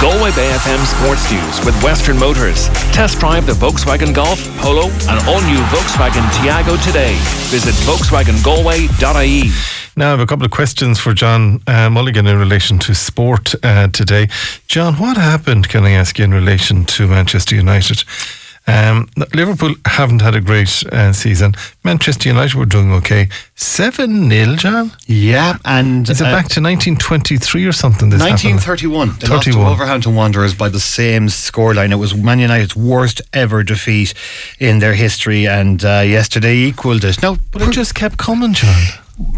Galway Bay FM Sports News with Western Motors. Test drive the Volkswagen Golf, Polo, and all new Volkswagen Taigo today. Visit VolkswagenGalway.ie. Now, I have a couple of questions for John uh, Mulligan in relation to sport uh, today. John, what happened, can I ask you, in relation to Manchester United? Um, Liverpool haven't had a great uh, season. Manchester United were doing okay. 7 0, John? Yeah, and. Is it uh, back to 1923 or something? This happened? 1931. They lost to 31. Wolverhampton Wanderers by the same scoreline. It was Man United's worst ever defeat in their history, and uh, yesterday equalled it. Now, But it just kept coming, John.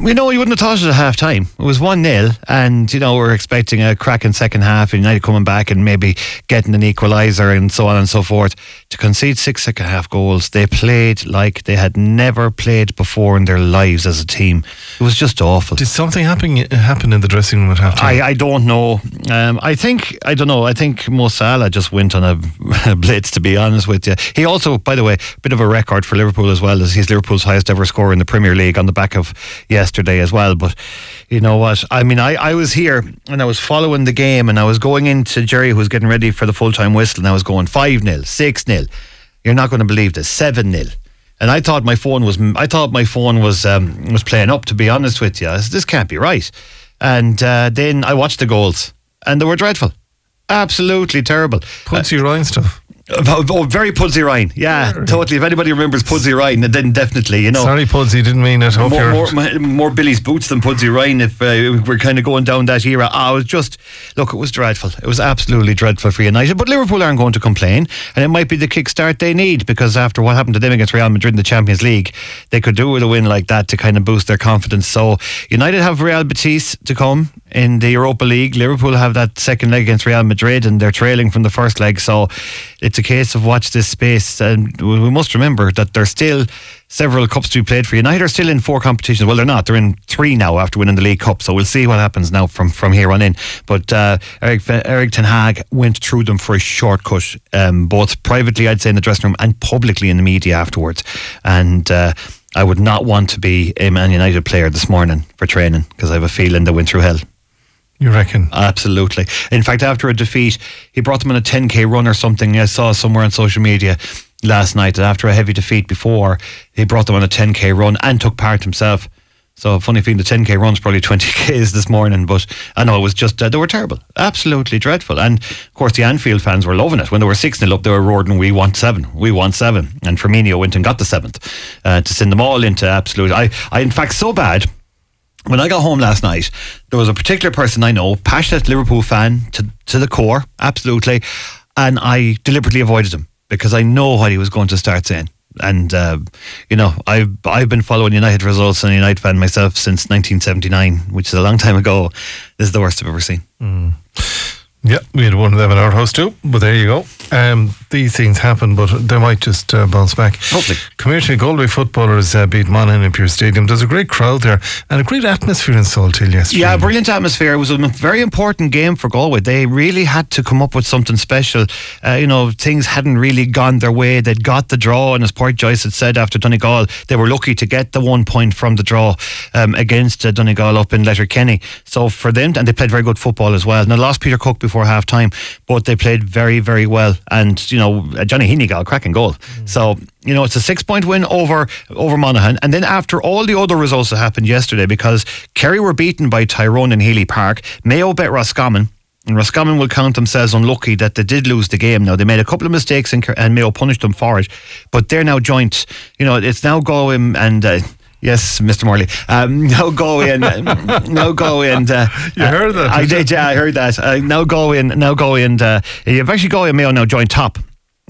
You know, you wouldn't have thought it at half time. It was 1 0, and, you know, we're expecting a cracking second half, and United coming back and maybe getting an equaliser and so on and so forth. To concede six second half goals, they played like they had never played before in their lives as a team. It was just awful. Did something happen, happen in the dressing room at half time? I, I don't know. Um, I think I don't know. I think Mo Salah just went on a, blitz. To be honest with you, he also, by the way, a bit of a record for Liverpool as well as he's Liverpool's highest ever scorer in the Premier League on the back of yesterday as well. But you know what? I mean, I, I was here and I was following the game and I was going into Jerry who was getting ready for the full time whistle and I was going five 0 six 0 You're not going to believe this, seven 0 and I thought my phone was I thought my phone was um, was playing up. To be honest with you, said, this can't be right. And uh, then I watched the goals, and they were dreadful, absolutely terrible. Pudsey Ryan stuff. Oh, very Pudsey Ryan, yeah, totally. If anybody remembers Pudsey Ryan, then definitely, you know. Sorry, Pudsey, didn't mean it. Hope More, more, more Billy's boots than Pudsey Ryan if uh, we're kind of going down that era. I was just, look, it was dreadful. It was absolutely dreadful for United. But Liverpool aren't going to complain. And it might be the kickstart they need because after what happened to them against Real Madrid in the Champions League, they could do with a win like that to kind of boost their confidence. So United have Real Betis to come in the Europa League. Liverpool have that second leg against Real Madrid and they're trailing from the first leg. So it's a case of watch this space. And we must remember that there's still several cups to be played for. United are still in four competitions. Well, they're not. They're in three now after winning the League Cup. So we'll see what happens now from, from here on in. But uh, Erik, Erik Ten Hag went through them for a shortcut, um, both privately, I'd say, in the dressing room and publicly in the media afterwards. And uh, I would not want to be a Man United player this morning for training because I have a feeling they went through hell. You reckon? Absolutely. In fact, after a defeat, he brought them on a 10k run or something. I saw somewhere on social media last night that after a heavy defeat before, he brought them on a 10k run and took part himself. So funny feeling the 10k run's probably 20k's this morning, but I know it was just uh, they were terrible, absolutely dreadful. And of course, the Anfield fans were loving it when they were six 0 up. They were roaring, "We want seven, we want seven. And Firmino went and got the seventh uh, to send them all into absolute. I, I in fact so bad when I got home last night, there was a particular person I know, passionate Liverpool fan to, to the core, absolutely, and I deliberately avoided him because I know what he was going to start saying. And uh, you know, I've I've been following United results and a United fan myself since 1979, which is a long time ago. This is the worst I've ever seen. Yeah, we had one of them in our house too, but there you go. Um, these things happen, but they might just uh, bounce back. Hopefully. Community Galway footballers uh, beat Monaghan in Pearse Stadium. There's a great crowd there and a great atmosphere in Salthill yesterday. Yeah, brilliant atmosphere. It was a very important game for Galway. They really had to come up with something special. Uh, you know, things hadn't really gone their way. They'd got the draw, and as Padraic Joyce had said after Donegal, they were lucky to get the one point from the draw um, against uh, Donegal up in Letterkenny. So for them, and they played very good football as well. Now, they lost Peter Cooke before half time, but they played very, very well. And, you know, uh, Johnny Heaney got a cracking goal. So, you know, it's a six point win over over Monaghan. And then after all the other results that happened yesterday, because Kerry were beaten by Tyrone in Healy Park, Mayo bet Roscommon. And Roscommon will count themselves unlucky that they did lose the game. Now they made a couple of mistakes and, and Mayo punished them for it, but they're now joint. You know, it's now Galway and. Uh, Yes, Mr. Morley. Um, now Galway and now Galway and uh, You heard that, I did. Yeah, I heard that. Uh, now Galway and now Galway and uh, you've actually Galway and Mayo now joint top.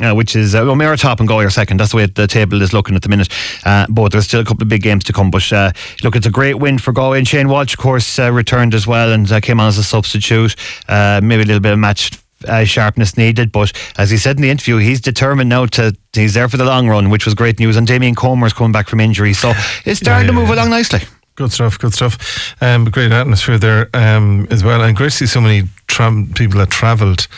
Uh, which is uh, are top and are second. That's the way the table is looking at the minute. Uh, but there's still a couple of big games to come. But uh, look, it's a great win for Galway. And Shane Walsh, of course, uh, returned as well and uh, came on as a substitute. Uh, maybe a little bit of match uh, sharpness needed. But as he said in the interview, he's determined now to he's there for the long run, which was great news. And Damien Comer's coming back from injury, so it's starting to Yeah, move yeah. along nicely. Good stuff, good stuff. Um, great atmosphere there um, as well. And great to see so many tra- people that travelled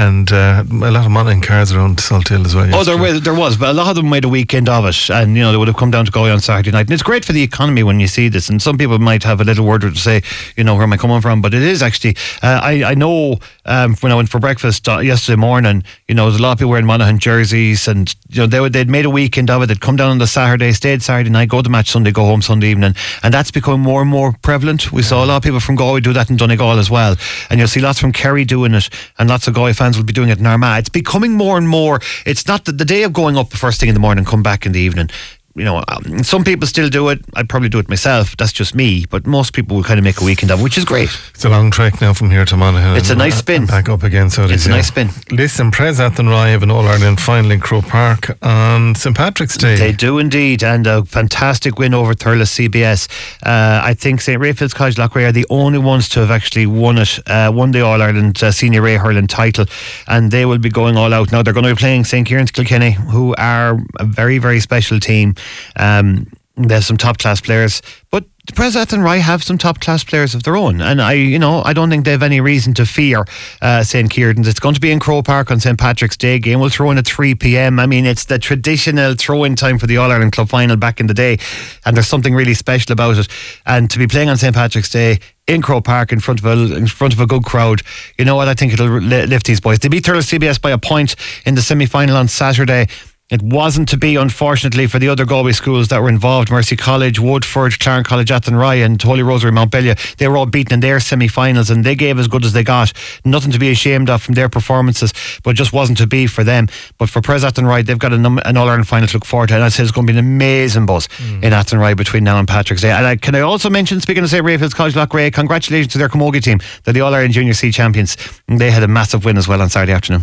and uh, a lot of money in cars around Salthill as well. Oh, there was, there was, but a lot of them made a weekend of it, and you know they would have come down to Galway on Saturday night, and it's great for the economy when you see this. And some people might have a little word to say, you know, where am I coming from? But it is actually, uh, I I know um, when I went for breakfast uh, yesterday morning, you know, there's a lot of people wearing Monaghan jerseys, and you know they would, they'd made a weekend of it. They'd come down on the Saturday, stayed Saturday night, go to the match Sunday, go home Sunday evening, and that's becoming more and more prevalent. We saw a lot of people from Galway do that in Donegal as well, and you'll see lots from Kerry doing it, and lots of Galway fans will be doing it in Armagh. It's becoming more and more. It's not the, the day of going up the first thing in the morning, come back in the evening. You know, um, some people still do it. I'd probably do it myself. That's just me. But most people will kind of make a weekend of it, which is great. It's a long trek now from here to Monaghan. It's a nice spin. and Back up again, so it It's is, a yeah. nice spin. Listen, Pres Athenry have an All Ireland final in Croke Park on St Patrick's Day. They do indeed, and a fantastic win over Thurles CBS. Uh, I think St Raphael's College Loughrea are the only ones to have actually won it, uh, won the All Ireland uh, Senior A hurling title, and they will be going all out now. They're going to be playing St Kieran's Kilkenny, who are a very very special team. Um, have some top class players, but Athenry have some top class players of their own, and I, you know, I don't think they have any reason to fear uh, St Kieran's. It's going to be in Croke Park on St Patrick's Day. Game We'll throw in at three p.m. I mean, it's the traditional throw-in time for the All Ireland Club final back in the day, and there's something really special about it. And to be playing on St Patrick's Day in Croke Park in front of a in front of a good crowd, you know what? I think it'll lift these boys. They beat Thurles CBS by a point in the semi-final on Saturday. It wasn't to be, unfortunately, for the other Galway schools that were involved Mercy College, Woodford, Clarin College, Athenry, and Holy Rosary Mountbellew. They were all beaten in their semi finals and they gave as good as they got. Nothing to be ashamed of from their performances, but just wasn't to be for them. But for Pres Athenry, they've got a num- an All Ireland final to look forward to. And I said it's going to be an amazing buzz in Athenry between now and Patrick's Day. And I, can I also mention, speaking of St. Raphael's College Loughrea, congratulations to their Camogie team. They're the All Ireland Junior C champions. They had a massive win as well on Saturday afternoon.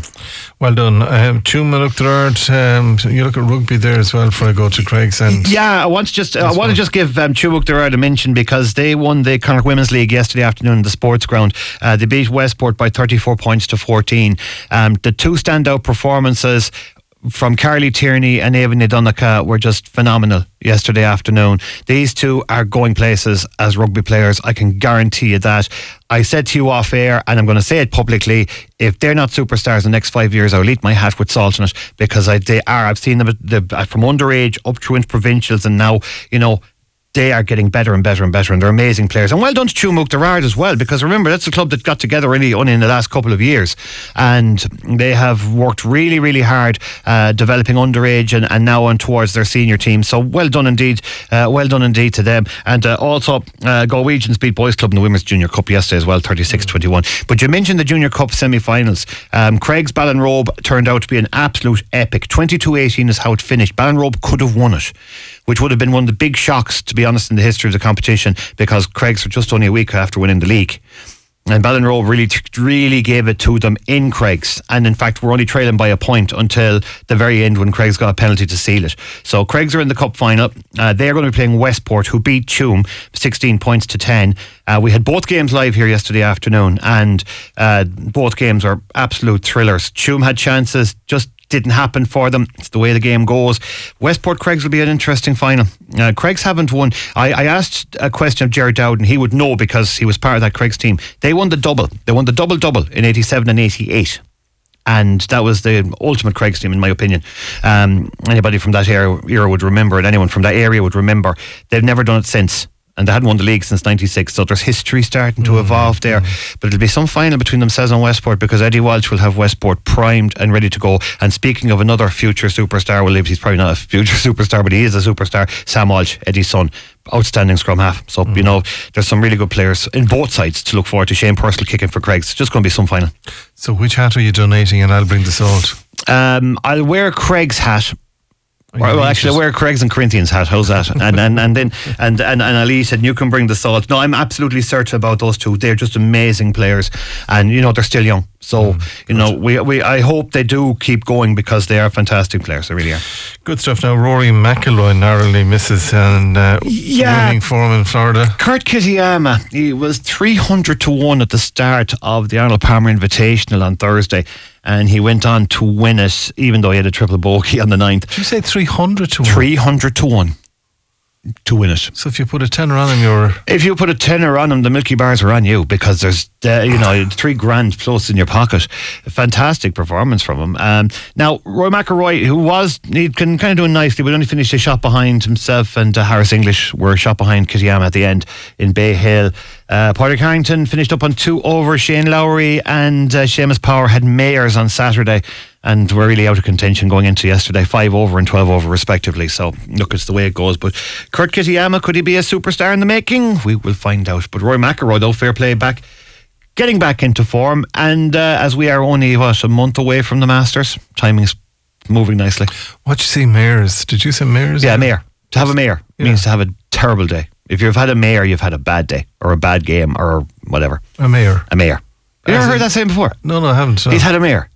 Well done. Um, Tuama looked third. Um, you look at rugby there as well before I go to Creggs and Yeah, I want to just I want to just give um, Chubuk Derard a mention because they won the Connacht Women's League yesterday afternoon in the sports ground. Uh, they beat Westport by 34 points to 14. Um, the two standout performances from Carly Tierney and Ava Donica were just phenomenal yesterday afternoon. These two are going places as rugby players. I can guarantee you that. I said to you off air, and I'm going to say it publicly: if they're not superstars in the next five years, I'll eat my hat with salt in it because I, they are. I've seen them from underage up through into provincials, and now you know they are getting better and better and better, and they're amazing players. And well done to Chumuk Derard as well, because remember that's a club that got together really only in the last couple of years, and they have worked really, really hard uh, developing underage and, and now on towards their senior team. So well done indeed, uh, well done indeed to them. And uh, also, uh, Galwegians beat Boys Club in the Women's Junior Cup yesterday as well, 36-21. But you mentioned the Junior Cup semi-finals. Um, Creggs Ballinrobe turned out to be an absolute epic. 22-18 is how it finished. Ballinrobe could have won it which would have been one of the big shocks, to be honest, in the history of the competition, because Creggs were just only a week after winning the league. And Ballinrobe really, really gave it to them in Creggs. And in fact, we're only trailing by a point until the very end when Creggs got a penalty to seal it. So Creggs are in the cup final. Uh, they are going to be playing Westport, who beat Tuam 16 points to 10. Uh, we had both games live here yesterday afternoon, and uh, both games are absolute thrillers. Tuam had chances, just didn't happen for them. It's the way the game goes. Westport Creggs will be an interesting final. Uh, Creggs haven't won. I, I asked a question of Jared Dowd, and he would know because he was part of that Creggs team. They won the double. They won the double double in 87 and 88. And that was the ultimate Creggs team, in my opinion. Um, anybody from that era, era would remember, and anyone from that area would remember. They've never done it since. And they hadn't won the league since '96, so there's history starting to mm-hmm. evolve there. Mm-hmm. But it'll be some final between themselves and Westport because Eddie Walsh will have Westport primed and ready to go. And speaking of another future superstar, well, he's probably not a future superstar, but he is a superstar. Sam Walsh, Eddie's son, outstanding scrum half. So you mm-hmm. know, there's some really good players in both sides to look forward to. Shane Purcell kicking for Creggs. Just going to be some final. So which hat are you donating? And I'll bring the salt. Um, I'll wear Creggs hat. Well, actually. I wear Creggs and Corinthians hat. How's that? And and and then and and, and Ali said you can bring the salt. No, I'm absolutely certain about those two. They're just amazing players, and you know they're still young. So you know we we I hope they do keep going because they are fantastic players. They really are. Good stuff. Now Rory McIlroy narrowly misses and uh, Yeah. winning form in Florida. Kurt Kitayama, he was 300 to 1 at the start of the Arnold Palmer Invitational on Thursday, and he went on to win it, even though he had a triple bogey on the ninth. Did you say three hundred to one? 300 to 1. to win it. So if you put a tenner on him, you're If you put a tenner on him, the Milky Bars are on you because there's, uh, you know, three grand plus in your pocket. A fantastic performance from him. Um, now, Roy McIlroy, who was, he can kind of do doing nicely, but only finished a shot behind himself and uh, Harris English were a shot behind Kitayama at the end in Bay Hill. Uh, Padraig Harrington finished up on two over. Shane Lowry and uh, Seamus Power had mares on Saturday and were really out of contention going into yesterday, five over and 12 over respectively. So, look, it's the way it goes. But Kurt Kitayama, could he be a superstar in the making? We will find out. But Roy McIlroy, though, fair play back. Getting back into form, and uh, as we are only what a month away from the Masters, timing's moving nicely. what you say, mares? Did you say mares? Yeah, mare. To have a mare means to have a terrible day. If you've had a mare, you've had a bad day or a bad game or whatever. a mare. A mare. You As ever in- heard that saying before? No, no, I haven't. No, He's had a mare.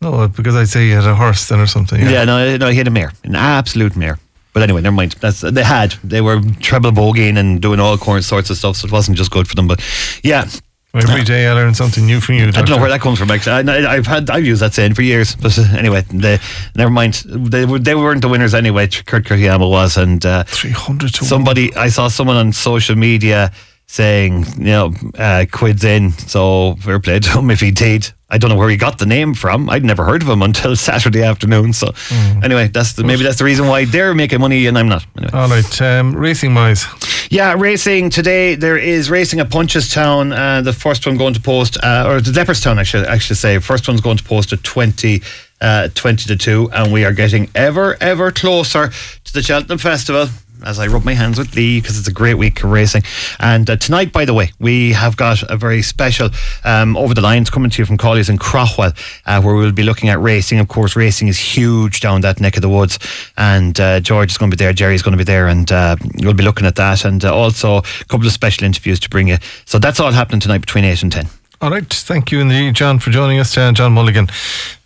no because I'd say you had a horse then or something. Yeah, Yeah. no, no, he had a mare, an absolute mare. But anyway, never mind. That's they had. They were treble bogeying and doing all sorts of stuff, so it wasn't just good for them. But yeah, Every day I learn something new from you. I don't know where that comes from. Actually, I, I've had I've used that saying for years. But uh, anyway, they, never mind. They were they weren't the winners anyway. Kurt Kitayama was, and uh, 300 to somebody I saw someone on social media saying, you know, uh, quids in. So fair play to him if he did. I don't know where he got the name from. I'd never heard of him until Saturday afternoon. So anyway, that's the, maybe that's the reason why they're making money and I'm not. Anyway. All right, um, racing wise. Yeah, racing today. There is racing at Punchestown. Uh, the first one going to post, uh, or the Leopardstown, I should actually say. First one's going to post at 20, uh, 20 to 2, and we are getting ever, ever closer to the Cheltenham Festival. As I rub my hands with Lee because it's a great week of racing. And uh, tonight, by the way, we have got a very special um, over the lines coming to you from Collies and Craughwell, uh, where we'll be looking at racing. Of course, racing is huge down that neck of the woods. And uh, George is going to be there, Jerry's going to be there, and uh, we'll be looking at that. And uh, also a couple of special interviews to bring you. So that's all happening tonight between 8 and 10. All right, thank you indeed, John, for joining us. Uh, John Mulligan,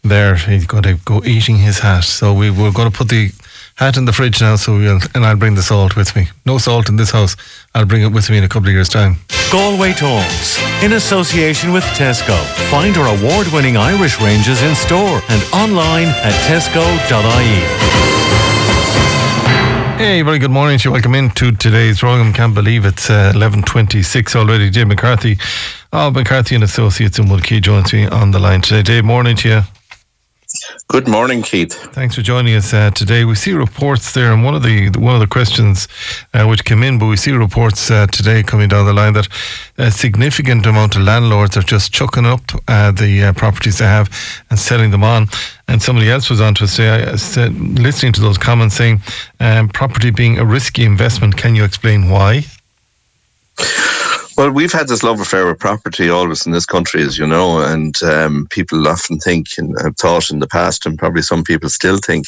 there, he's going to go eating his hat. So we we're going to put the hat in the fridge now. So we'll, and I'll bring the salt with me. No salt in this house. I'll bring it with me in a couple of years' time. Galway Talks, in association with Tesco. Find our award winning Irish ranges in store and online at tesco.ie. Hey, very good morning to you. Welcome into today's program. Can't believe it's uh, eleven twenty six already. Dave McCarthy, oh McCarthy and Associates in Mulkey joins me on the line today. Dave, morning to you. Good morning, Keith. Thanks for joining us uh, today. We see reports there, and one of the one of the questions uh, which came in, but we see reports uh, today coming down the line that a significant amount of landlords are just chucking up uh, the uh, properties they have and selling them on. And somebody else was on to say, I said, listening to those comments, saying um, property being a risky investment. Can you explain why? Well, we've had this love affair with property always in this country, as you know, and um, people often think and have thought in the past, and probably some people still think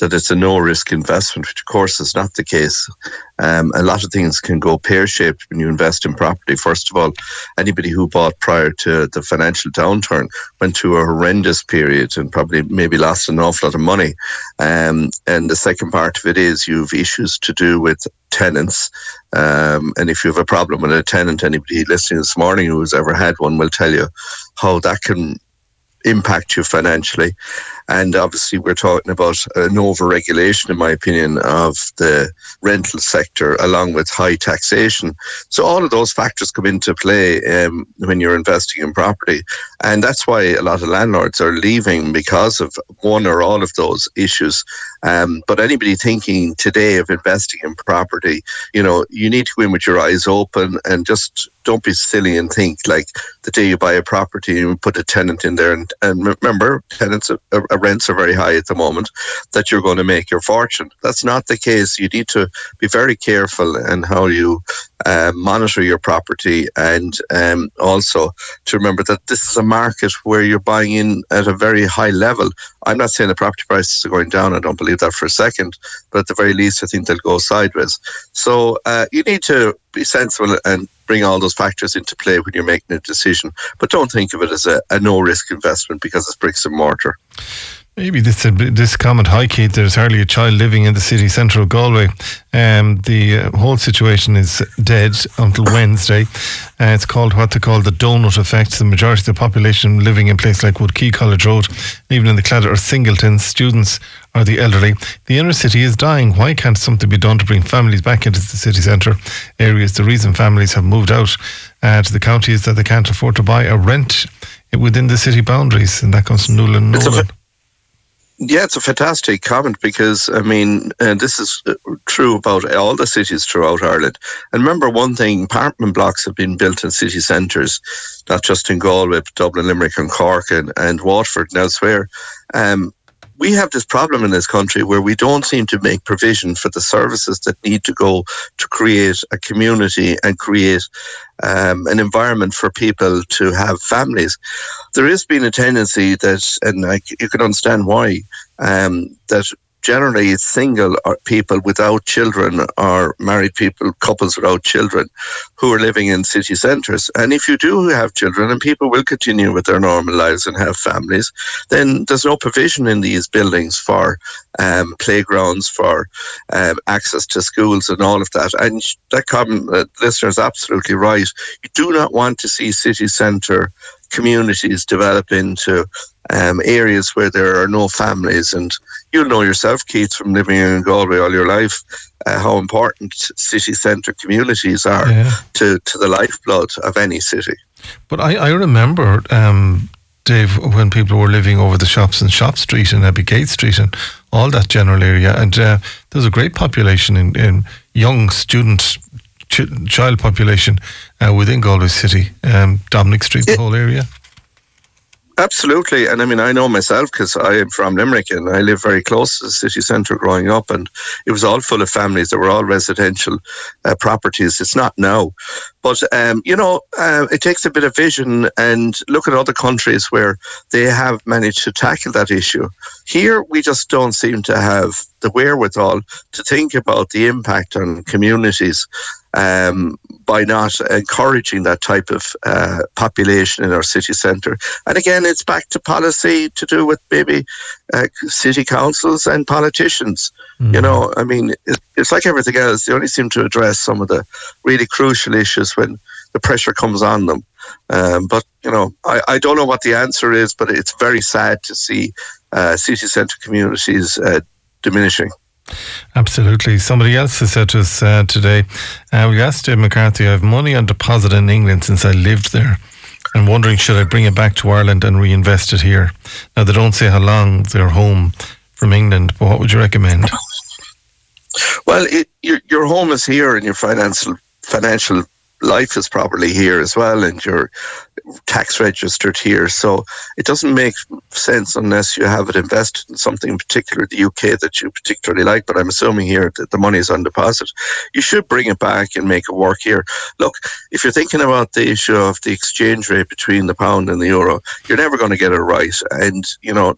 that it's a no risk investment, which of course is not the case. Um, a lot of things can go pear shaped when you invest in property. First of all, anybody who bought prior to the financial downturn went through a horrendous period and probably maybe lost an awful lot of money. Um, and the second part of it is you've issues to do with tenants. Um, and if you have a problem with a tenant, anybody listening this morning who has ever had one will tell you how that can impact you financially. And obviously, we're talking about an over regulation, in my opinion, of the rental sector, along with high taxation. So, all of those factors come into play um, when you're investing in property. And that's why a lot of landlords are leaving because of one or all of those issues. Um, but anybody thinking today of investing in property, you know, you need to go in with your eyes open and just don't be silly and think like the day you buy a property and put a tenant in there. And, and remember, tenants, uh, uh, rents are very high at the moment, that you're going to make your fortune. That's not the case. You need to be very careful in how you uh, monitor your property and um, also to remember that this is a market where you're buying in at a very high level. I'm not saying the property prices are going down. I don't believe that for a second, but at the very least, I think they'll go sideways. So uh, you need to be sensible and bring all those factors into play when you're making a decision. But don't think of it as a, a no risk investment because it's bricks and mortar. Maybe this this comment, hi Keith, there's hardly a child living in the city centre of Galway. Um, the uh, whole situation is dead until Wednesday. Uh, it's called what they call the donut effect. The majority of the population living in places like Woodquay College Road, even in the Claddagh or Singleton, students or the elderly. The inner city is dying. Why can't something be done to bring families back into the city centre areas? The reason families have moved out uh, to the county is that they can't afford to buy a rent within the city boundaries, and that comes from Nuala Nolan. Yeah, it's a fantastic comment because I mean, uh, this is uh, true about all the cities throughout Ireland. And remember, one thing: apartment blocks have been built in city centres, not just in Galway, but Dublin, Limerick, and Cork, and, and Waterford and elsewhere. Um, we have this problem in this country where we don't seem to make provision for the services that need to go to create a community and create um, an environment for people to have families. There has been a tendency that, and I, you can understand why, um, that generally single or people without children or married people, couples without children who are living in city centres. And if you do have children and people will continue with their normal lives and have families, then there's no provision in these buildings for um, playgrounds, for um, access to schools and all of that. And that common uh, listener is absolutely right. You do not want to see city centre communities develop into um, areas where there are no families. And you'll know yourself, Keith, from living in Galway all your life, uh, how important city centre communities are yeah. to, to the lifeblood of any city. But I, I remember, um, Dave, when people were living over the shops in Shop Street and Abbey Street and all that general area, and uh, there's a great population in, in young student ch- child population uh, within Galway City, um, Dominic Street, the whole area. Absolutely. And I mean, I know myself because I am from Limerick and I live very close to the city centre growing up, and it was all full of families. They were all residential uh, properties. It's not now. But, um, you know, uh, it takes a bit of vision and look at other countries where they have managed to tackle that issue. Here, we just don't seem to have the wherewithal to think about the impact on communities um, by not encouraging that type of uh, population in our city centre. And again, it's back to policy to do with maybe uh, city councils and politicians. Mm. You know, I mean, it's like everything else. They only seem to address some of the really crucial issues when the pressure comes on them. Um, but, you know, I, I don't know what the answer is, but it's very sad to see uh, city centre communities uh, diminishing. Absolutely. Somebody else has said to us uh, today, uh, we asked Dave McCarthy, I have money on deposit in England since I lived there. I'm wondering, should I bring it back to Ireland and reinvest it here? Now, they don't say how long they're home from England, but what would you recommend? Well, it, your, your home is here and your financial financial life is probably here as well, and you're tax registered here. So it doesn't make sense unless you have it invested in something in particular, the UK that you particularly like. But I'm assuming here that the money is on deposit. You should bring it back and make it work here. Look, if you're thinking about the issue of the exchange rate between the pound and the euro, you're never going to get it right. And, you know,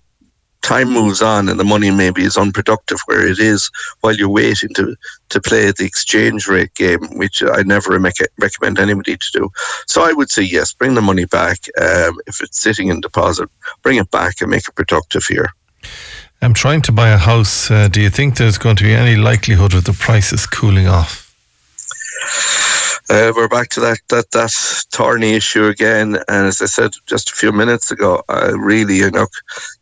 time moves on and the money maybe is unproductive where it is while you're waiting to, to play the exchange rate game, which I never recommend anybody to do. So I would say yes, bring the money back. Um, if it's sitting in deposit, bring it back and make it productive here. I'm trying to buy a house. Uh, do you think there's going to be any likelihood of the prices cooling off? Uh, we're back to that that that thorny issue again. And as I said just a few minutes ago, uh, really, you know,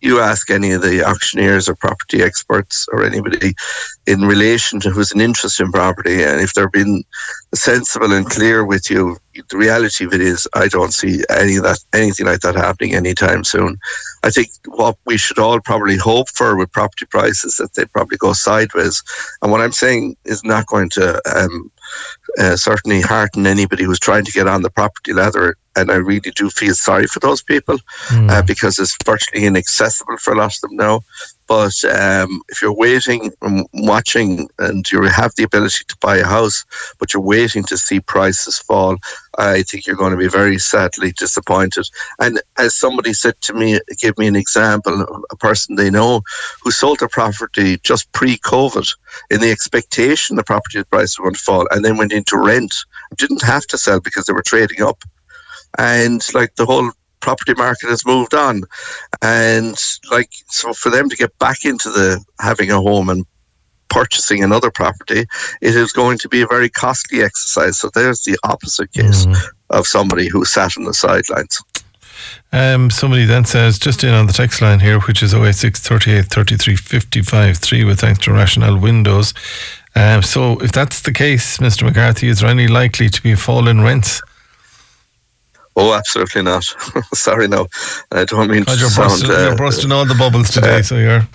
you ask any of the auctioneers or property experts or anybody in relation to who's an interest in property, and if they're being sensible and clear with you, the reality of it is, I don't see any that anything like that happening anytime soon. I think what we should all probably hope for with property prices that they probably go sideways. And what I'm saying is not going to um, uh, certainly hearten anybody who's trying to get on the property ladder. And I really do feel sorry for those people mm. uh, because it's virtually inaccessible for a lot of them now. But um, if you're waiting and watching and you have the ability to buy a house, but you're waiting to see prices fall, I think you're going to be very sadly disappointed. And as somebody said to me, give me an example, a person they know who sold a property just pre-COVID in the expectation the property price was going to fall, and then went into rent. Didn't have to sell because they were trading up and like the whole property market has moved on. And like, so for them to get back into the having a home and purchasing another property, it is going to be a very costly exercise. So there's the opposite case mm. of somebody who sat on the sidelines. Um, somebody then says, just in on the text line here, which is 086 38 33 55 3, with thanks to Rational Windows. Um, so, if that's the case, Mr. McCarthy, is there any likely to be a fall in rents? Oh, absolutely not. Sorry, no. I don't mean to you're, sound. uh, you're busting all the bubbles today, uh, so you're.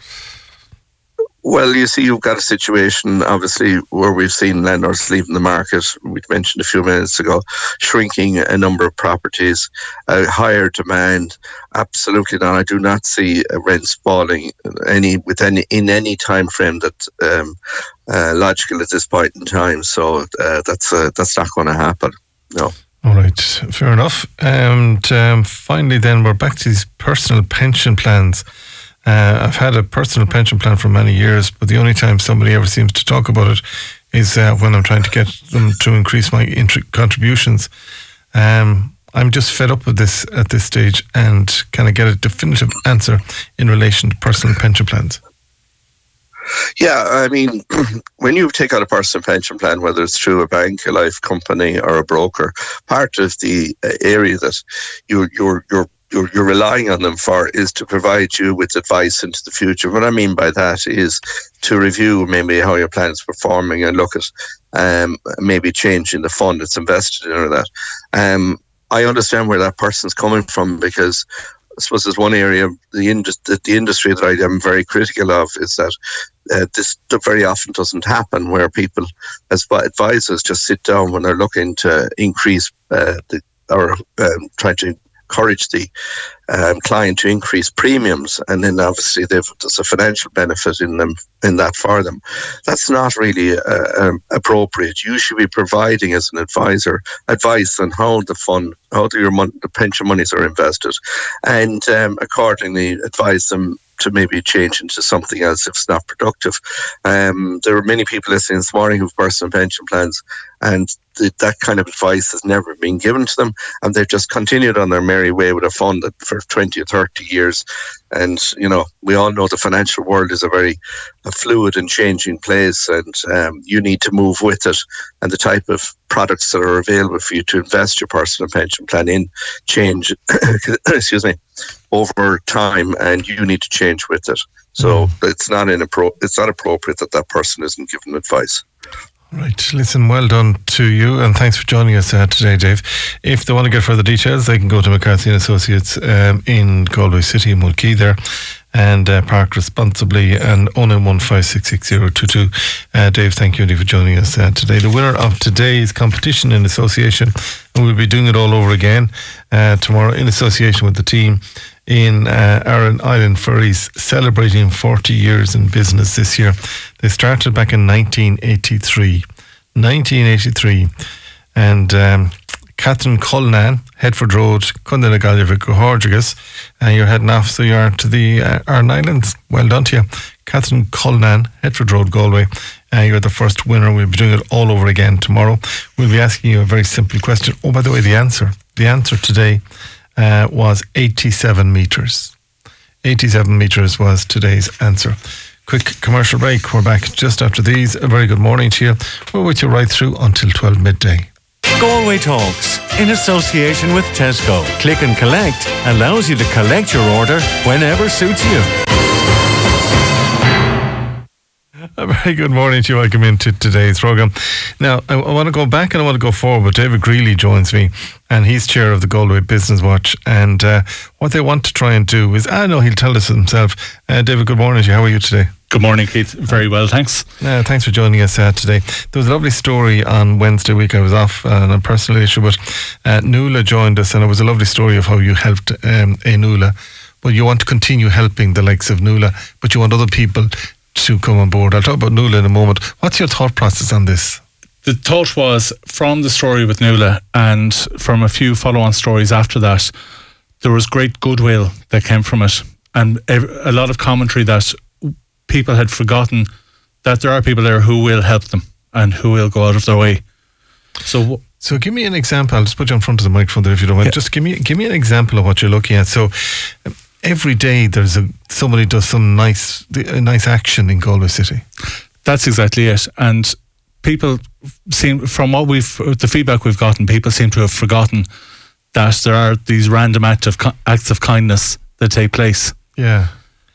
Well, you see, you've got a situation, obviously, where we've seen landlords leaving the market. We mentioned a few minutes ago, shrinking a number of properties, uh, higher demand. Absolutely not. I do not see uh, rents falling any with any in any time frame that um, uh, logical at this point in time. So uh, that's uh, that's not going to happen. No. All right, fair enough. And um, finally, then we're back to these personal pension plans. Uh, I've had a personal pension plan for many years, but the only time somebody ever seems to talk about it is uh, when I'm trying to get them to increase my contributions. Um, I'm just fed up with this at this stage, and can I get a definitive answer in relation to personal pension plans? Yeah, I mean, when you take out a personal pension plan, whether it's through a bank, a life company, or a broker, part of the uh, area that you, you're you're you're, you're relying on them for is to provide you with advice into the future. What I mean by that is to review maybe how your plan is performing and look at um, maybe changing the fund it's invested in or that. Um, I understand where that person's coming from because I suppose there's one area the, indus- the, industry that I am very critical of is that uh, this very often doesn't happen where people as advisors just sit down when they're looking to increase uh, the, or um, trying to encourage the um, client to increase premiums, and then obviously there's a financial benefit in them in that for them. That's not really uh, um, appropriate. You should be providing as an advisor advice on how the fund, how your mon- the pension monies are invested, and um, accordingly advise them to maybe change into something else if it's not productive. Um, there are many people listening this morning who've personal pension plans, and th- that kind of advice has never been given to them, and they've just continued on their merry way with a fund that for 20 or 30 years. And, you know, we all know the financial world is a very a fluid and changing place, and um, you need to move with it. And the type of products that are available for you to invest your personal pension plan in change, excuse me, over time, and you need to change with it. So it's not inappro- it's not appropriate that that person isn't given advice. Right. Listen, well done to you, and thanks for joining us uh, today, Dave. If they want to get further details, they can go to McCarthy and Associates um, in Galway City, Mulkey there, and uh, park responsibly and 091566022. Uh, Dave, thank you indeed for joining us uh, today. The winner of today's competition in association, and we'll be doing it all over again uh, tomorrow in association with the team in uh, Aran Island Ferries celebrating 40 years in business this year. They started back in 1983. 1983. And um, Catherine Cullinan, Headford Road, Cundinagallivic, Horgigus, and you're heading off, so you're to the uh, Aran Islands. Well done to you. Catherine Cullinan, Headford Road, Galway. Uh, you're the first winner. We'll be doing it all over again tomorrow. We'll be asking you a very simple question. Oh, by the way, the answer. The answer today uh, was 87 metres. 87 metres was today's answer. Quick commercial break. We're back just after these. A very good morning to you. We're with you right through until 12 midday. Galway Talks in association with Tesco. Click and collect allows you to collect your order whenever suits you. A very good morning to you. Welcome into today's program. Now, I, I want to go back and I want to go forward. David Greeley joins me, and he's chair of the Galway Business Watch. And uh, what they want to try and do is, I know he'll tell us himself. Uh, David, good morning to you. How are you today? Good morning, Keith. Very well, thanks. Uh, thanks for joining us uh, today. There was a lovely story on Wednesday week. I was off on a personal issue, but uh, Nuala joined us, and it was a lovely story of how you helped um, a Nuala. But you want to continue helping the likes of Nuala, but you want other people to come on board. I'll talk about Nuala in a moment. What's your thought process on this? The thought was from the story with Nuala and from a few follow on stories after that, there was great goodwill that came from it and a lot of commentary that people had forgotten that there are people there who will help them and who will go out of their way. So, So give me an example. I'll just put you in front of the microphone there if you don't mind. Yeah. Just give me give me an example of what you're looking at. So every day there's a somebody does some nice a nice action in Galway City. That's exactly it. And people seem, from what we've, the feedback we've gotten, people seem to have forgotten that there are these random act of, acts of kindness that take place. Yeah.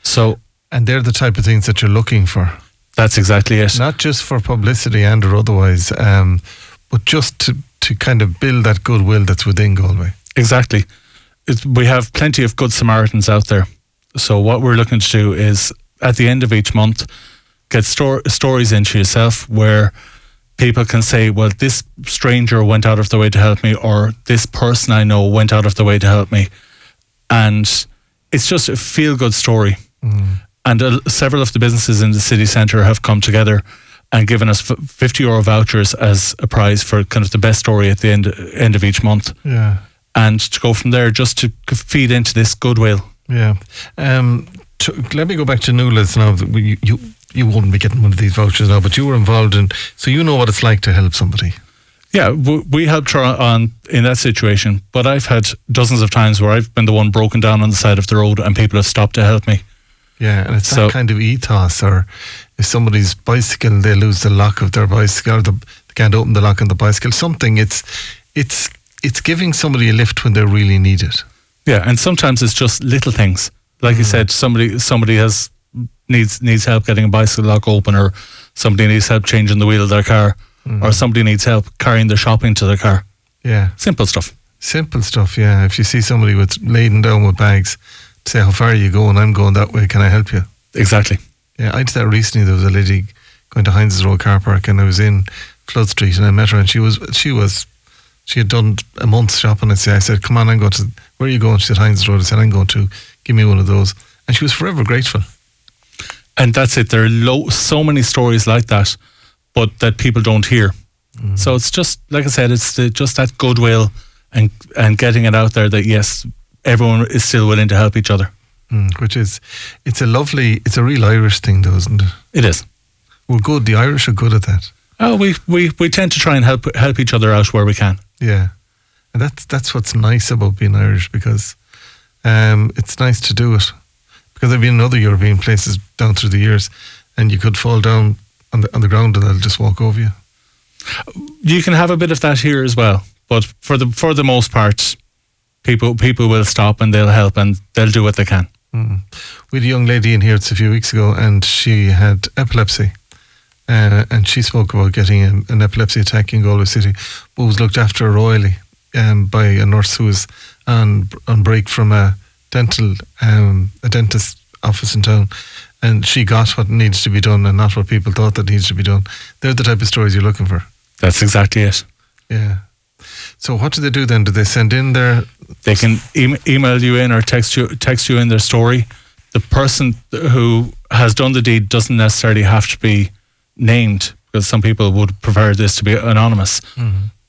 So And they're the type of things that you're looking for. that's exactly it. Not just for publicity and or otherwise, um, but just to, to kind of build that goodwill that's within Galway. Exactly. We have plenty of good Samaritans out there. So what we're looking to do is at the end of each month, get stor- stories into yourself where people can say, well, this stranger went out of the way to help me, or this person I know went out of the way to help me. And it's just a feel good story. And uh, several of the businesses in the city centre have come together and given us f- 50 euro vouchers as a prize for kind of the best story at the end, end of each month Yeah. And to go from there just to feed into this goodwill. Yeah. Um, to, let me go back to Newlands now. You, you, you wouldn't be getting one of these vouchers now, but you were involved in, so you know what it's like to help somebody. Yeah, we helped her on in that situation, but I've had dozens of times where I've been the one broken down on the side of the road and people have stopped to help me. Yeah, and it's So- that kind of ethos. Or if somebody's bicycle, they lose the lock of their bicycle, or the, they can't open the lock on the bicycle. Something. It's it's it's giving somebody a lift when they really need it. Yeah, and sometimes it's just little things. Like you mm. said, somebody somebody has needs needs help getting a bicycle lock open, or somebody needs help changing the wheel of their car, mm. or somebody needs help carrying their shopping to their car. Yeah, Simple stuff. simple stuff. Yeah, if you see somebody with laden down with bags, say, "How far are you going?" I'm going that way. Can I help you? Exactly. Yeah, I did that recently. There was a lady going to Heinz's Road car park, and I was in Flood Street, and I met her, and she was she was she had done a month's shopping. And I said, "Come on, I'm going to where are you going?" She said, "Heinz's Road." I said, "I'm going to give me one of those," and she was forever grateful. and that's it. There are lo- so many stories like that, but that people don't hear. So it's just like I said, it's the, just that goodwill and and getting it out there that yes, everyone is still willing to help each other. Mm, which is, it's a lovely, it's a real Irish thing, though, isn't it? It is. We're good. The Irish are good at that. Oh, we, we we tend to try and help help each other out where we can. Yeah, and that's that's what's nice about being Irish because um, it's nice to do it. Because I've been in other European places down through the years, and you could fall down on the on the ground and they'll just walk over you. You can have a bit of that here as well, but for the for the most part, people people will stop and they'll help and they'll do what they can. We had a young lady in here it's a few weeks ago, and she had epilepsy. Uh, and she spoke about getting an, an epilepsy attack in Galway City, but was looked after royally um, by a nurse who was on on break from a dental um, a dentist office in town, and she got what needs to be done and not what people thought that needs to be done. They're the type of stories you're looking for. That's exactly it. Yeah. So what do they do then? Do they send in their They can em email you in or text you text you in their story. The person who has done the deed doesn't necessarily have to be named because some people would prefer this to be anonymous.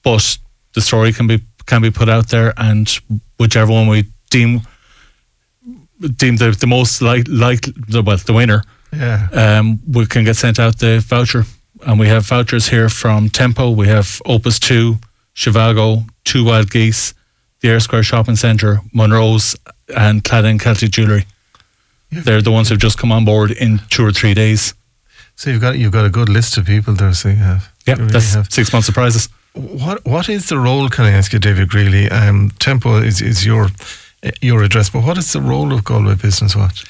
But the story can be can be put out there, and whichever one we deem deem the, the most like like the well the winner, yeah um, we can get sent out the voucher. And we have vouchers here from Tempo. We have Opus Two, Zhivago, Two Wild Geese, the Eyre Square Shopping Centre, Monroe's, and Claddagh Celtic Jewellery. They're the ones who've just come on board in two or three days. So you've got you've got a good list of people there. So you have Yeah, really that's have. six months of prizes. What what is the role? Can I ask you, David Greeley? Um, Tempo is is your your address, but what is the role of Galway Business Watch?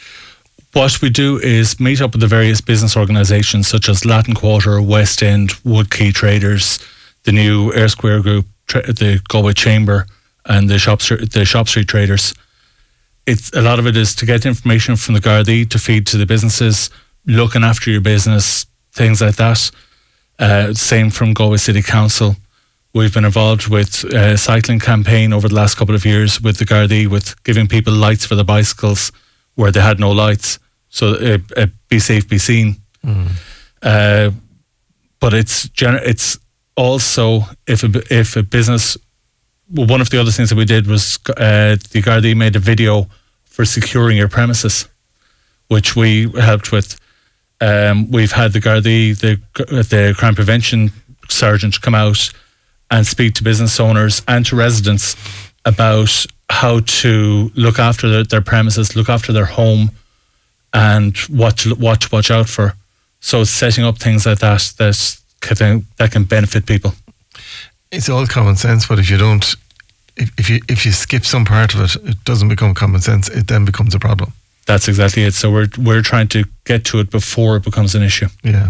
What we do is meet up with the various business organisations such as Latin Quarter, West End, Wood Woodquay Traders, the new Eyre Square Group, the Galway Chamber, and the Shop Street, the Shop Street Traders. It's a lot of it is to get information from the Gardaí to feed to the businesses, looking after your business, things like that. Uh, same from Galway City Council. We've been involved with a cycling campaign over the last couple of years with the Gardaí, with giving people lights for the bicycles where they had no lights. So uh, uh, be safe, be seen. Uh, but it's it's also if a, if a business. Well, one of the other things that we did was uh, the Gardaí made a video for securing your premises, which we helped with. Um, we've had the Gardaí, the the crime prevention sergeant, come out and speak to business owners and to residents about how to look after their, their premises, look after their home, and what to, what to watch out for. So setting up things like that that can that can benefit people. It's all common sense, but if you don't if, if you if you skip some part of it, it doesn't become common sense. It then becomes a problem. That's exactly it. So we're we're trying to get to it before it becomes an issue. Yeah,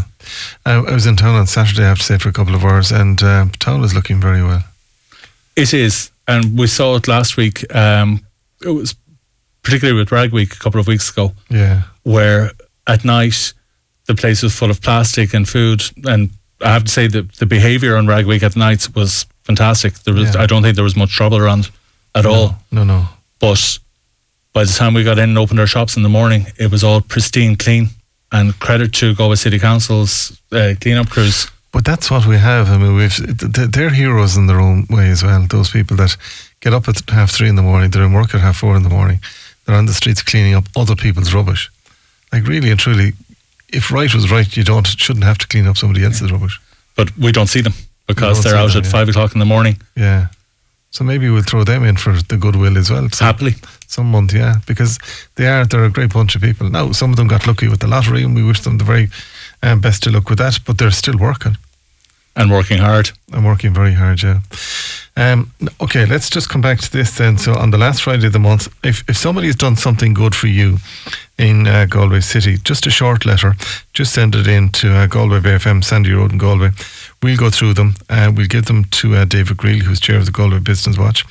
uh, I was in town on Saturday. I have to say for a couple of hours, and uh, town is looking very well. It is, and we saw it last week. Um, it was particularly with Rag Week a couple of weeks ago, Yeah, where at night the place was full of plastic and food. And I have to say that the behaviour on Rag Week at night was fantastic. There was, Yeah. I don't think there was much trouble around at all. no, no. But by the time we got in and opened our shops in the morning, it was all pristine, clean. And credit to Galway City Council's uh, cleanup crews. But that's what we have. I mean, we've they're heroes in their own way as well. Those people that get up at half three in the morning, they're in work at half four in the morning, they're on the streets cleaning up other people's rubbish. Like really and truly, if right was right, you don't shouldn't have to clean up somebody else's rubbish. But we don't see them because they're out them, at yeah. five o'clock in the morning. Yeah. So maybe we'll throw them in for the goodwill as well. Some, Happily. some month, yeah, because they are they're a great bunch of people. Now some of them got lucky with the lottery, and we wish them the very um, best of luck with that. But they're still working. and working hard. I'm working very hard, yeah. Um, okay, let's just come back to this then. So, on the last Friday of the month, if, if somebody has done something good for you in uh, Galway City, just a short letter, just send it in to uh, Galway Bay FM, Sandy Road in Galway. We'll go through them. Uh, we'll give them to uh, David Greeley, who's chair of the Galway Business Watch.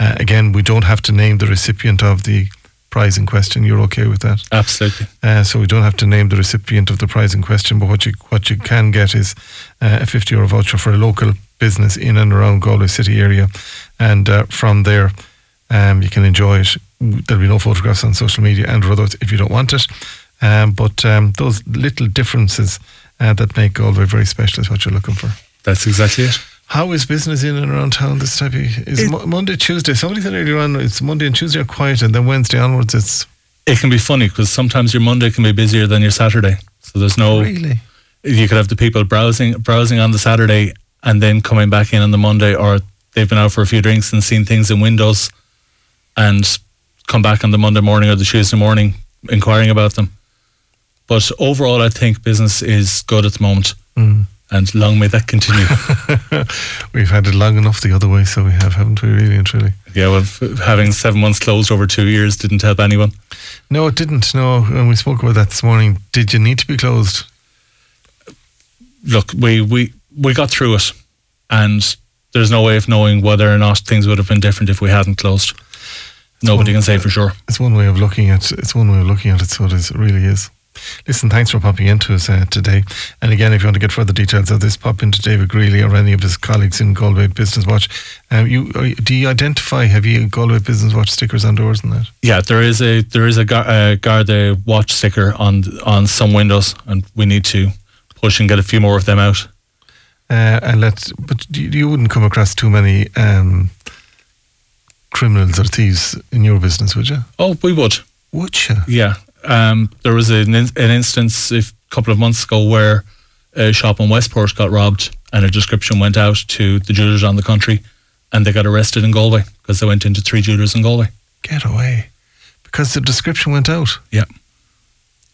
Uh, again, we don't have to name the recipient of the prize in question. You're okay with that? Absolutely. Uh, so we don't have to name the recipient of the prize in question, but what you what you can get is uh, a 50 euro voucher for a local business in and around Galway city area, and uh, from there um, you can enjoy it. There'll be no photographs on social media and others if you don't want it, um, but um, those little differences uh, that make Galway very special is what you're looking for. That's exactly it. How is business in and around town this type of is It- Mo- Monday, Tuesday? Somebody said earlier on it's Monday and Tuesday are quiet, and then Wednesday onwards it's It can be funny because sometimes your Monday can be busier than your Saturday. So there's no. really You could have the people browsing browsing on the Saturday and then coming back in on the Monday, or they've been out for a few drinks and seen things in windows, and come back on the Monday morning or the Tuesday morning inquiring about them. But overall, I think business is good at the moment, Mm. and long may that continue. We've had it long enough the other way, so we have, haven't we, really and truly? yeah, well, having seven months closed over two years didn't help anyone. No, it didn't. No, and we spoke about that this morning. Did you need to be closed? look, we, we, we got through it, and there's no way of knowing whether or not things would have been different if we hadn't closed. Nobody can say for sure. It's one way of looking at. It's one way of looking at it. So it, is, it really is. Listen, thanks for popping into us uh, today. And again, if you want to get further details of this, pop into David Greeley or any of his colleagues in Galway Business Watch. Um, you do you identify? Have you Galway Business Watch stickers on doors and that? Yeah, there is a there is a uh, Garda watch sticker on on some windows, and we need to push and get a few more of them out. Uh, and let, but you, you wouldn't come across too many um, criminals or thieves in your business, would you? Oh, we would. Would you? Yeah. Um, there was an, in- an instance a couple of months ago where a shop in Westport got robbed and a description went out to the jewelers on the country and they got arrested in Galway because they went into three jewelers in Galway. Get away, because the description went out. Yeah.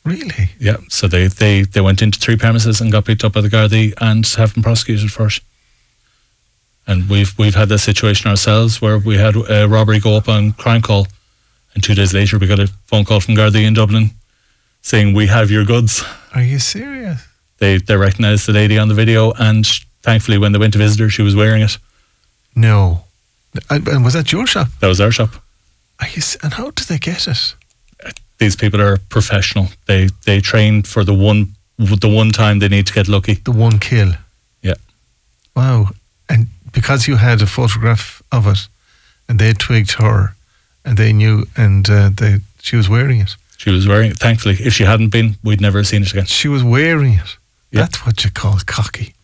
Really? Yeah. So they, they, they went into three premises and got picked up by the Gardaí and have been prosecuted for it. And we've we've had this situation ourselves where we had a robbery go up on Crimecall and two days later we got a phone call from Gardaí in Dublin saying we have your goods. Are you serious? they they recognised the lady on the video, and thankfully, when they went to visit her, she was wearing it. No. And, and was that your shop? That was our shop. Are you, and how did they get it? Uh, these people are professional. They they train for the one the one time they need to get lucky. The one kill. Yeah. Wow. And because you had a photograph of it, and they twigged her, and they knew, and uh, they she was wearing it. She was wearing it. Thankfully, if she hadn't been, we'd never have seen it again. She was wearing it. Yeah. That's what you call cocky.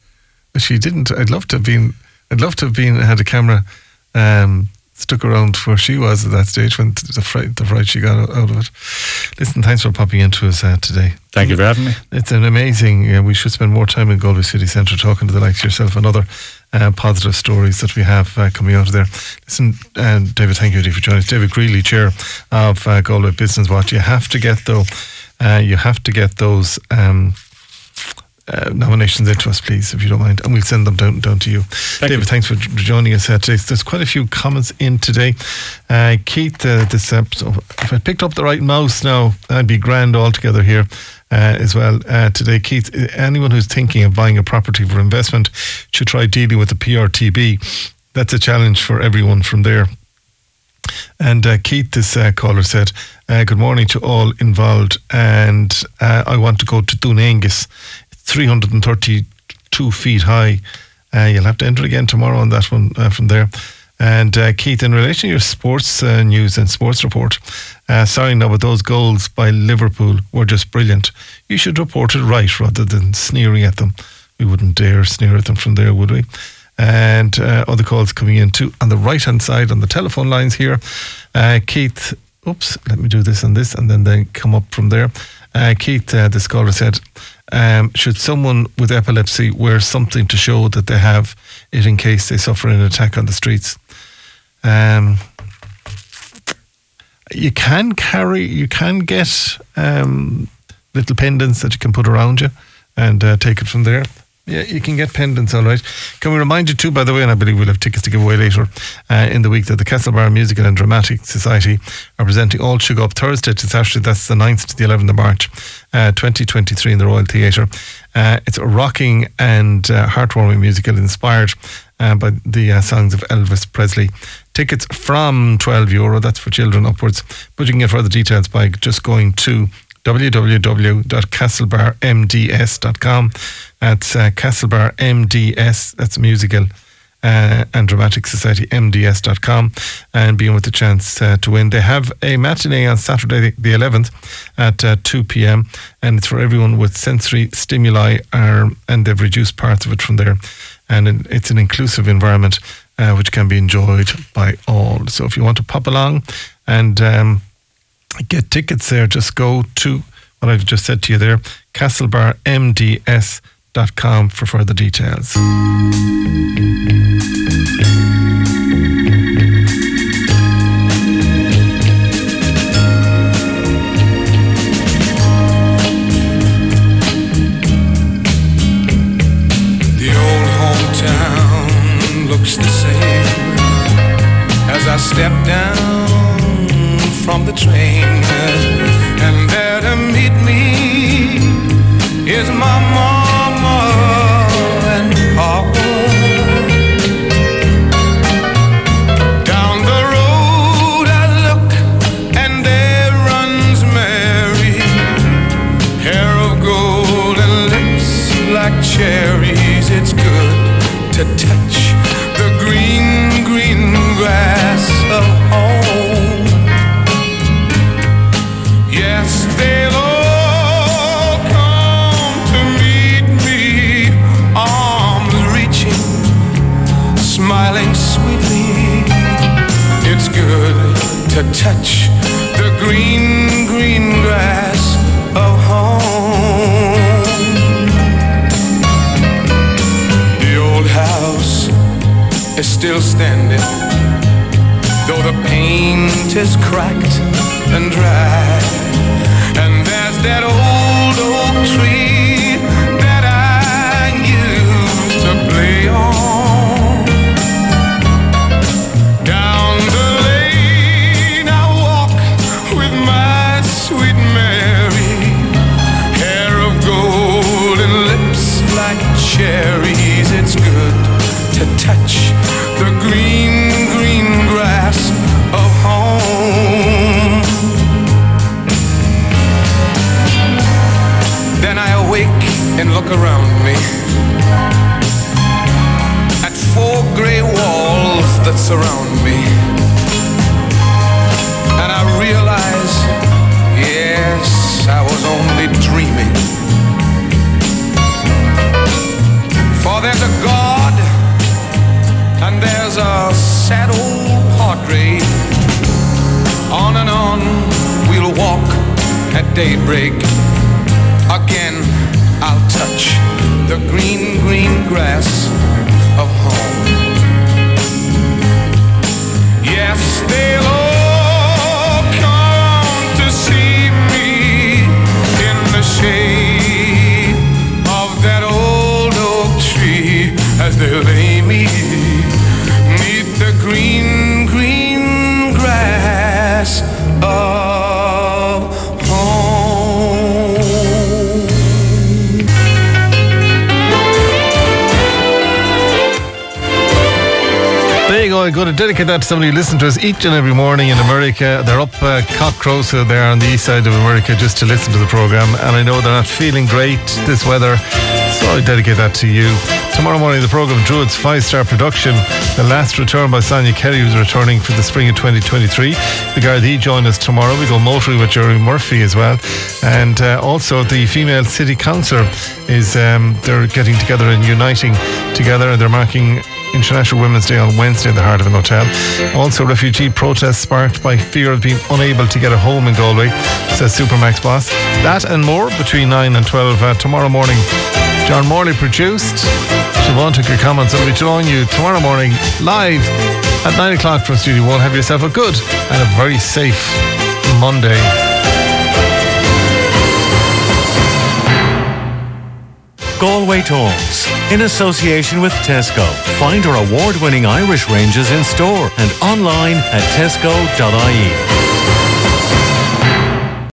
But she didn't. I'd love to have been. I'd love to have been had a camera um, stuck around where she was at that stage when the fright, the fright she got out out of it. Listen, thanks for popping into us uh, today. Thank you for having me. It's an amazing. Uh, we should spend more time in Galway City Centre talking to the likes of yourself and other uh, positive stories that we have uh, coming out of there. Listen, uh, David, thank you for joining us. David Greeley, chair of uh, Galway Business Watch. You have to get though. Uh, you have to get those. Um, uh, nominations into us, please, if you don't mind, and we'll send them down down to you. David, you. thanks for joining us uh, today. There's quite a few comments in today. Uh, Keith, uh, this uh, so if I picked up the right mouse now, I'd be grand altogether here. Uh, as well uh, today, Keith. uh, Anyone who's thinking of buying a property for investment should try dealing with the PRTB. That's a challenge for everyone from there. And uh, Keith, this uh, caller said, uh, Good morning to all involved. And uh, I want to go to Dún Aonghasa. It's 332 feet high. Uh, you'll have to enter again tomorrow on that one uh, from there. And uh, Keith, in relation to your sports uh, news and sports report, sorry now, but those goals by Liverpool were just brilliant. You should report it right rather than sneering at them. We wouldn't dare sneer at them from there, would we? and uh, other calls coming in too on the right hand side on the telephone lines here. Uh, Keith, oops, let me do this and this, and then they come up from there. Keith, the scholar said, um, should someone with epilepsy wear something to show that they have it in case they suffer an attack on the streets? Um, you can carry, you can get um, little pendants that you can put around you and uh, take it from there. Yeah, you can get pendants, all right. Can we remind you too, by the way, and I believe we'll have tickets to give away later uh, in the week that the Castlebar Musical and Dramatic Society are presenting All Shook Up Thursday to Saturday. That's the 9th to the 11th of March, uh, 2023 in the Royal Theatre. Uh, it's a rocking and uh, heartwarming musical inspired uh, by the uh, songs of Elvis Presley. Tickets from 12 euro, that's for children upwards. But you can get further details by just going to www.castlebarmds.com. That's uh, Castlebar MDS, that's musical. Uh, and Dramatic Society MDS.com and being with the chance uh, to win. They have a matinee on Saturday, the 11th at uh, 2 p.m. and it's for everyone with sensory stimuli, uh, and they've reduced parts of it from there. And it's an inclusive environment uh, which can be enjoyed by all. So if you want to pop along and um, get tickets there, just go to what I've just said to you there, castlebarmds.com for further details. The old from the train. And there to meet me is my mama and papa. Down the road I look and there runs Mary hair of gold and lips like cherries. It's good to to touch the green, green grass of home. The old house is still standing, though the paint is cracked and dry. And there's that old oak tree I'm going to dedicate that to somebody who listens to us each and every morning in America. They're up uh, Cockcrosa there on the east side of America just to listen to the program. And I know they're not feeling great this weather, so I dedicate that to you. Tomorrow morning, the program drew its five star production. The last return by Sonia Kelly, who's returning for the spring of 2023. The Gardaí join us tomorrow. We go motoring with Jerry Murphy as well. And uh, also, the female city councillor is um, they're getting together and uniting together, and they're marking International Women's Day on Wednesday in the Hardiman hotel. Also, refugee protests sparked by fear of being unable to get a home in Galway, says Supermacs boss. That and more between 9 and 12 uh, tomorrow morning. John Morley produced. Siobhan took your comments. I'll be joining you tomorrow morning live at 9 o'clock from Studio 1. Have yourself a good and a very safe Monday. Talks, in association with Tesco. Find our award winning Irish ranges in store and online at tesco.ie.